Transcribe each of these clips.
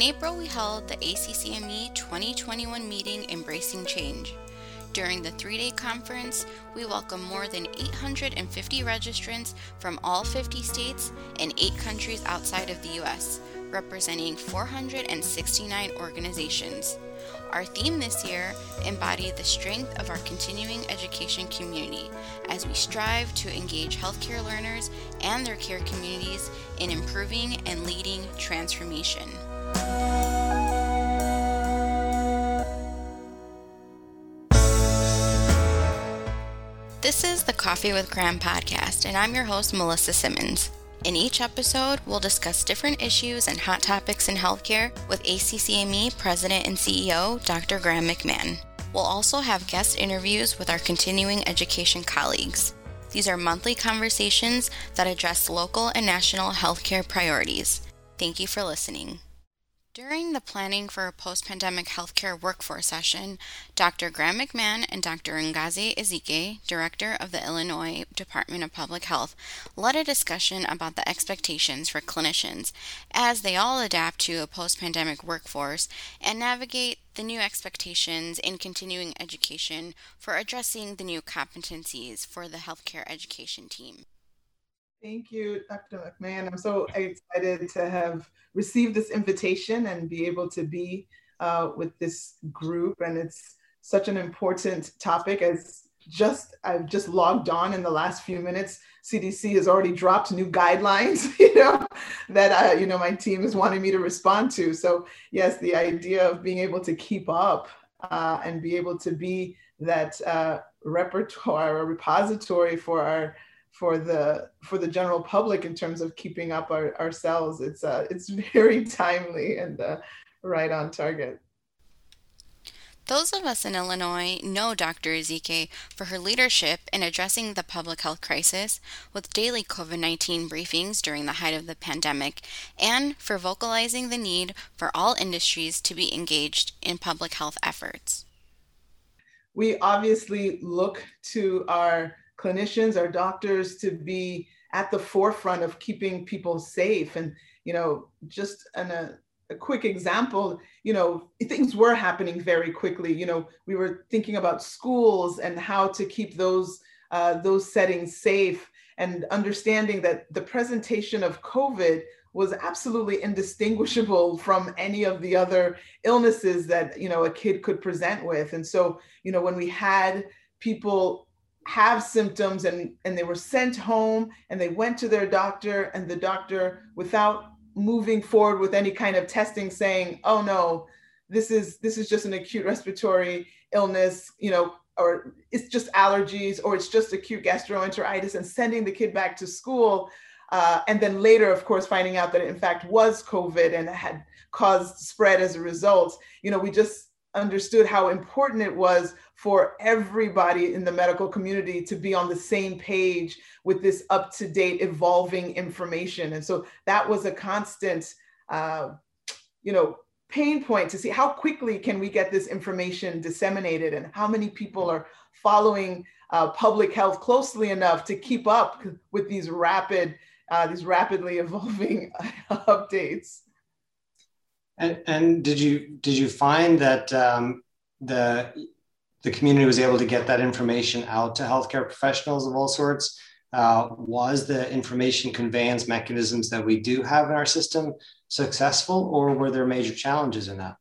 In April, we held the ACCME 2021 meeting Embracing Change. During the three day conference, we welcomed more than 850 registrants from all 50 states and eight countries outside of the US, representing 469 organizations. Our theme this year embodied the strength of our continuing education community as we strive to engage healthcare learners and their care communities in improving and leading transformation. This is the Coffee with Graham podcast, and I'm your host, Melissa Simmons. In each episode, we'll discuss different issues and hot topics in healthcare with ACCME President and CEO Dr. Graham McMahon. We'll also have guest interviews with our continuing education colleagues. These are monthly conversations that address local and national healthcare priorities. Thank you for listening. During the Planning for a Post Pandemic Healthcare Workforce session, Dr. Graham McMahon and Dr. Ngozi Ezike, Director of the Illinois Department of Public Health, led a discussion about the expectations for clinicians as they all adapt to a post pandemic workforce and navigate the new expectations in continuing education for addressing the new competencies for the healthcare education team. Thank you, Dr. McMahon. I'm so excited to have received this invitation and be able to be uh, with this group. And it's such an important topic as just I've just logged on in the last few minutes. CDC has already dropped new guidelines, you know, that uh, you know my team is wanting me to respond to. So yes, the idea of being able to keep up uh, and be able to be that uh, repertoire or repository for our for the for the general public in terms of keeping up our, ourselves. It's uh, it's very timely and uh, right on target. Those of us in Illinois know Dr. Ezike for her leadership in addressing the public health crisis with daily COVID 19 briefings during the height of the pandemic, and for vocalizing the need for all industries to be engaged in public health efforts. We obviously look to our clinicians, our doctors to be at the forefront of keeping people safe. And, you know, just an, a, a quick example, you know, things were happening very quickly. You know, we were thinking about schools and how to keep those uh, those settings safe and understanding that the presentation of COVID was absolutely indistinguishable from any of the other illnesses that you know a kid could present with and so you know when we had people have symptoms and, and they were sent home and they went to their doctor and the doctor without moving forward with any kind of testing saying oh no this is this is just an acute respiratory illness you know or it's just allergies or it's just acute gastroenteritis and sending the kid back to school uh, and then later of course finding out that it in fact was covid and had caused spread as a result. You know we just understood how important it was for everybody in the medical community to be on the same page with this up to date evolving information. And so that was a constant uh, you know pain point to see how quickly can we get this information disseminated and how many people are following uh, public health closely enough to keep up with these rapid uh, these rapidly evolving updates. And, and did you did you find that um, the the community was able to get that information out to healthcare professionals of all sorts? Uh, was the information conveyance mechanisms that we do have in our system successful, or were there major challenges in that?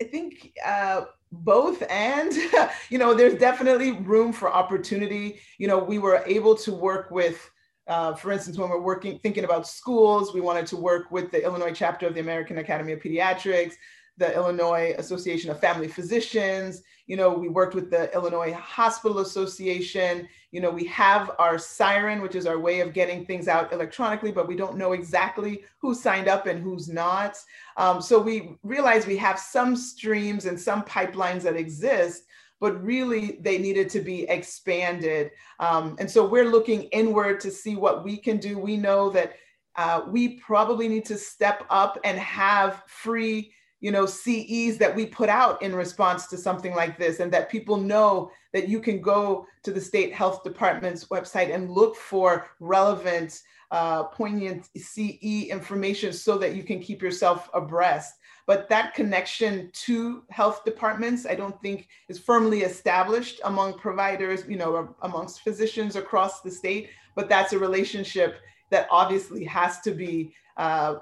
I think uh, both, and you know, there's definitely room for opportunity. You know, we were able to work with uh, for instance, when we're working, thinking about schools, we wanted to work with the Illinois chapter of the American Academy of Pediatrics, the Illinois Association of Family Physicians. You know, we worked with the Illinois Hospital Association. You know, we have our siren, which is our way of getting things out electronically, but we don't know exactly who signed up and who's not. Um, so we realize we have some streams and some pipelines that exist but really they needed to be expanded. Um, and so we're looking inward to see what we can do. We know that uh, we probably need to step up and have free you know CEs that we put out in response to something like this, and that people know that you can go to the state health department's website and look for relevant, uh, poignant CE information so that you can keep yourself abreast. But that connection to health departments, I don't think is firmly established among providers, you know, amongst physicians across the state. But that's a relationship that obviously has to be uh,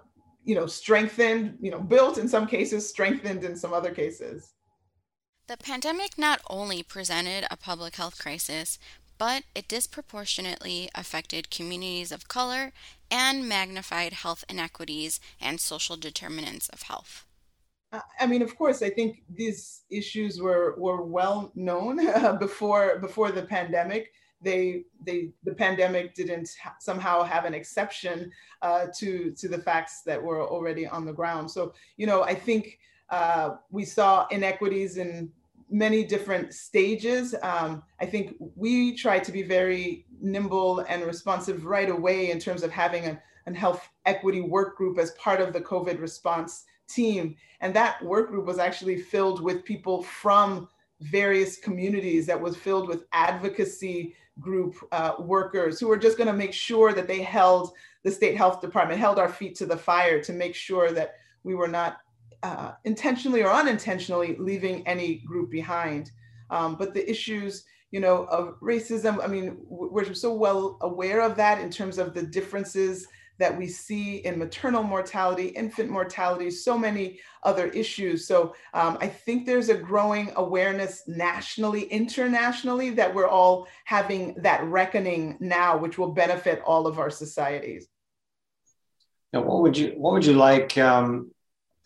you know, strengthened, you know, built in some cases, strengthened in some other cases. The pandemic not only presented a public health crisis, but it disproportionately affected communities of color and magnified health inequities and social determinants of health. I mean, of course, I think these issues were were well known before before the pandemic they they the pandemic didn't ha- somehow have an exception uh, to to the facts that were already on the ground. So you know, I think uh, we saw inequities in many different stages. Um, I think we tried to be very nimble and responsive right away in terms of having a, a health equity work group as part of the COVID response team. And that work group was actually filled with people from various communities that was filled with advocacy group uh, workers who were just going to make sure that they held the state health department, held our feet to the fire to make sure that we were not uh, intentionally or unintentionally leaving any group behind. Um, but the issues, you know, of racism, I mean, we're so well aware of that in terms of the differences that we see in maternal mortality, infant mortality, so many other issues. So um, I think there's a growing awareness nationally, internationally, that we're all having that reckoning now, which will benefit all of our societies. Now, what would you what would you like um,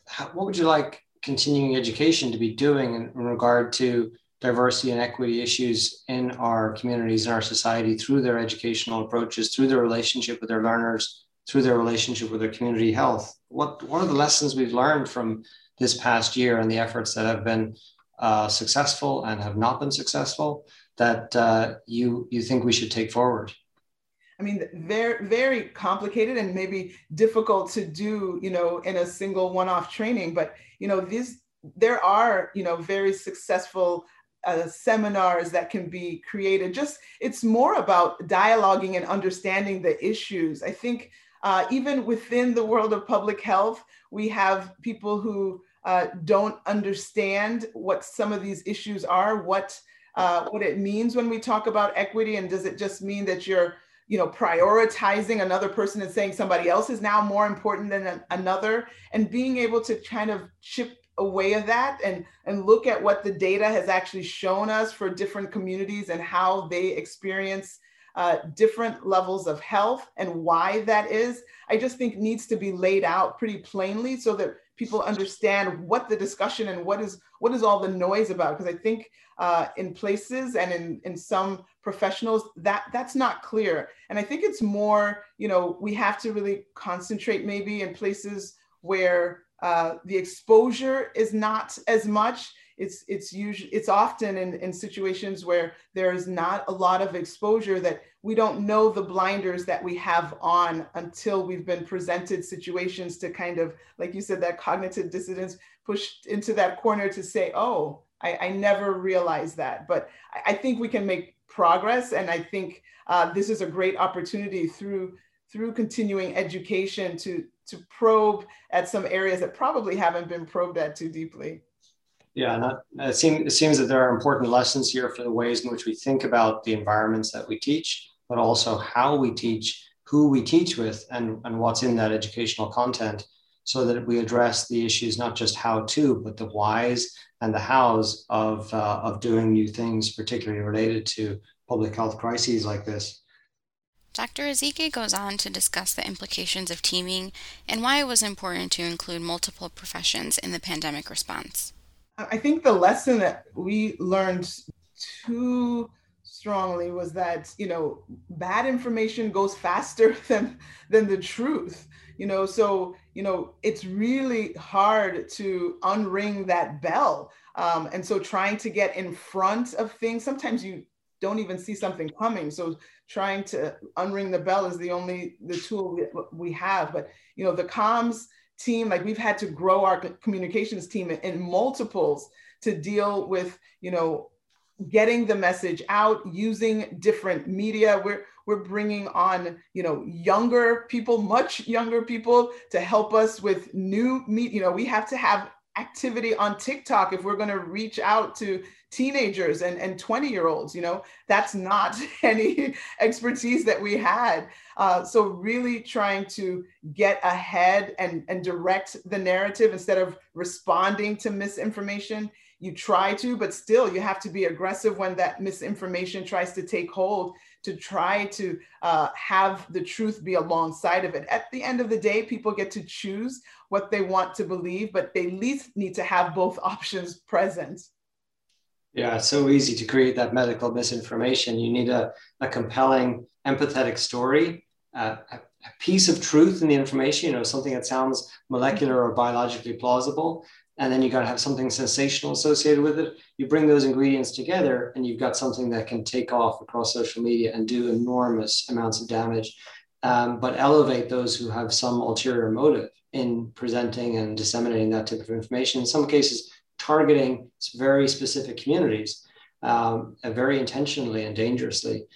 how, what would you like continuing education to be doing in, in regard to diversity and equity issues in our communities and our society through their educational approaches, through their relationship with their learners, through their relationship with their community health. What, what are the lessons we've learned from this past year and the efforts that have been uh, successful and have not been successful that uh, you, you think we should take forward? I mean, very, very complicated and maybe difficult to do, you know, in a single one-off training. But you know, these there are, you know, very successful uh, seminars that can be created. Just it's more about dialoguing and understanding the issues. I think uh, even within the world of public health, we have people who uh, don't understand what some of these issues are, what uh, what it means when we talk about equity, and does it just mean that you're you know prioritizing another person and saying somebody else is now more important than an, another, and being able to kind of chip away of that and and look at what the data has actually shown us for different communities and how they experience uh, different levels of health and why that is, I just think needs to be laid out pretty plainly so that people understand what the discussion and what is what is all the noise about. Because I think uh, in places and in, in some professionals that that's not clear. And I think it's more, you know, we have to really concentrate maybe in places where uh, the exposure is not as much it's it's usually it's often in, in situations where there is not a lot of exposure that we don't know the blinders that we have on until we've been presented situations to kind of like you said that cognitive dissonance pushed into that corner to say oh i, I never realized that. But I, I, think we can make progress and i think uh, this is a great opportunity through through continuing education to to probe at some areas that probably haven't been probed at too deeply yeah, that, it, seems, it seems that there are important lessons here for the ways in which we think about the environments that we teach, but also how we teach, who we teach with, and, and what's in that educational content, so that we address the issues not just how to, but the whys and the hows of, uh, of doing new things, particularly related to public health crises like this. Dr. Ezike goes on to discuss the implications of teaming and why it was important to include multiple professions in the pandemic response. I think the lesson that we learned too strongly was that you know bad information goes faster than than the truth you know? So you know it's really hard to unring that bell um, and so trying to get in front of things sometimes you don't even see something coming so trying to unring the bell is the only the tool we, we have but you know the comms team, like we've had to grow our communications team in, multiples to deal with, you know, getting the message out using different media. We're we're bringing on you know younger people much younger people to help us with new meet you know we have to have activity on tiktok if we're going to reach out to teenagers and, and 20 year olds you know that's not any expertise that we had. Uh, so really trying to get ahead and, and direct the narrative instead of responding to misinformation. You try to, but still you have to be aggressive when that misinformation tries to take hold to try to uh, have the truth be alongside of it. At the end of the day, people get to choose what they want to believe, but they at least need to have both options present. Yeah, it's so easy to create that medical misinformation. You need a, a compelling, empathetic story, a, a piece of truth in the information, you know, something that sounds molecular or biologically plausible, and then you got to have something sensational associated with it. You bring those ingredients together, and you've got something that can take off across social media and do enormous amounts of damage, um, but elevate those who have some ulterior motive in presenting and disseminating that type of information. In some cases, targeting very specific communities, um, very intentionally and dangerously.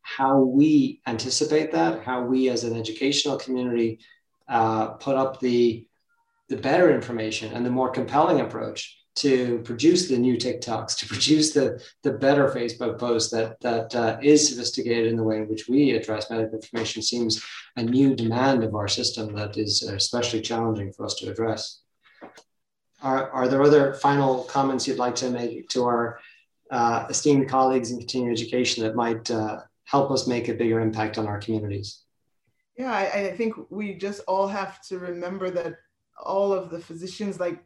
How we anticipate that, how we as an educational community uh, put up the the better information and the more compelling approach to produce the new TikToks, to produce the, the better Facebook post that, that uh, is sophisticated in the way in which we address medical information seems a new demand of our system that is especially challenging for us to address. Are, are there other final comments you'd like to make to our uh, esteemed colleagues in continuing education that might uh, help us make a bigger impact on our communities? Yeah, I, I think we just all have to remember that all of the physicians like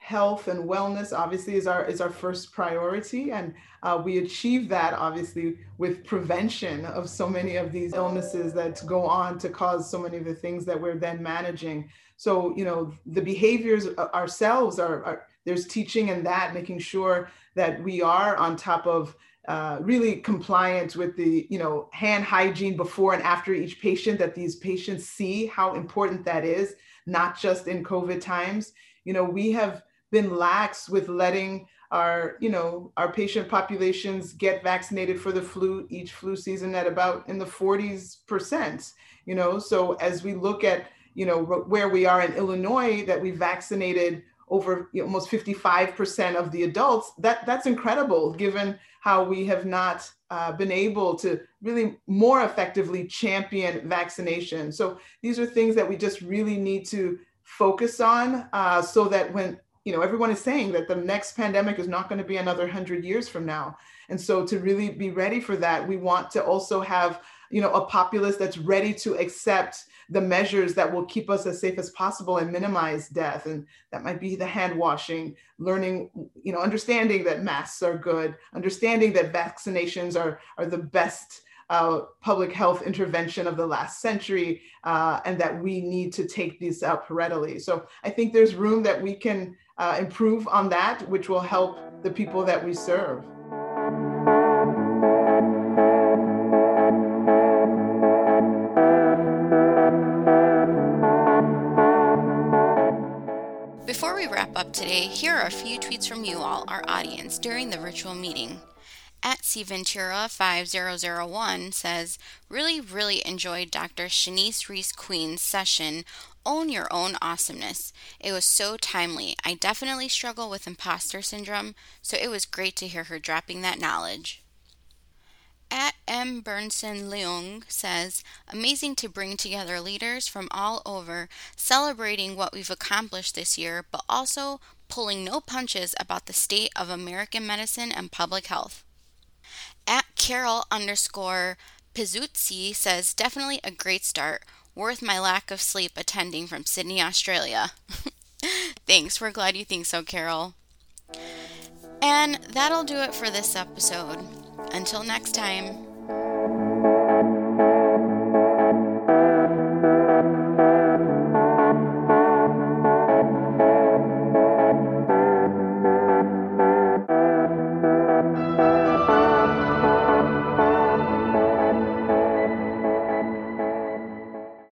health and wellness obviously is our is our first priority. And uh, we achieve that obviously with prevention of so many of these illnesses that go on to cause so many of the things that we're then managing. So you know the behaviors ourselves are, are there's teaching in that making sure that we are on top of uh, really compliant with the you know hand hygiene before and after each patient that these patients see how important that is not just in COVID times. You know, we have been lax with letting our, you know, our patient populations get vaccinated for the flu each flu season at about in the 40s percent, you know. So as we look at, you know, where we are in Illinois, that we vaccinated over almost 55% of the adults, that that's incredible given how we have not uh, been able to really more effectively champion vaccination. So these are things that we just really need to focus on uh, so that when you know everyone is saying that the next pandemic is not going to be another 100 years from now and so to really be ready for that we want to also have you know a populace that's ready to accept the measures that will keep us as safe as possible and minimize death. And that might be the hand washing, learning, you know, understanding that masks are good, understanding that vaccinations are, are the best uh, public health intervention of the last century, uh, and that we need to take these out readily. So I think there's room that we can uh, improve on that, which will help the people that we serve. Up today, here are a few tweets from you all, our audience, during the virtual meeting. At cventura5001 says, Really, really enjoyed Dr. Shanice Reese Queen's session, Own Your Own Awesomeness. It was so timely. I definitely struggle with imposter syndrome, so it was great to hear her dropping that knowledge. At M. Burnson Leung says, amazing to bring together leaders from all over, celebrating what we've accomplished this year, but also pulling no punches about the state of American medicine and public health. At Carol underscore Pizuzzi says, definitely a great start. Worth my lack of sleep attending from Sydney, Australia. Thanks, we're glad you think so, Carol. And that'll do it for this episode. Until next time.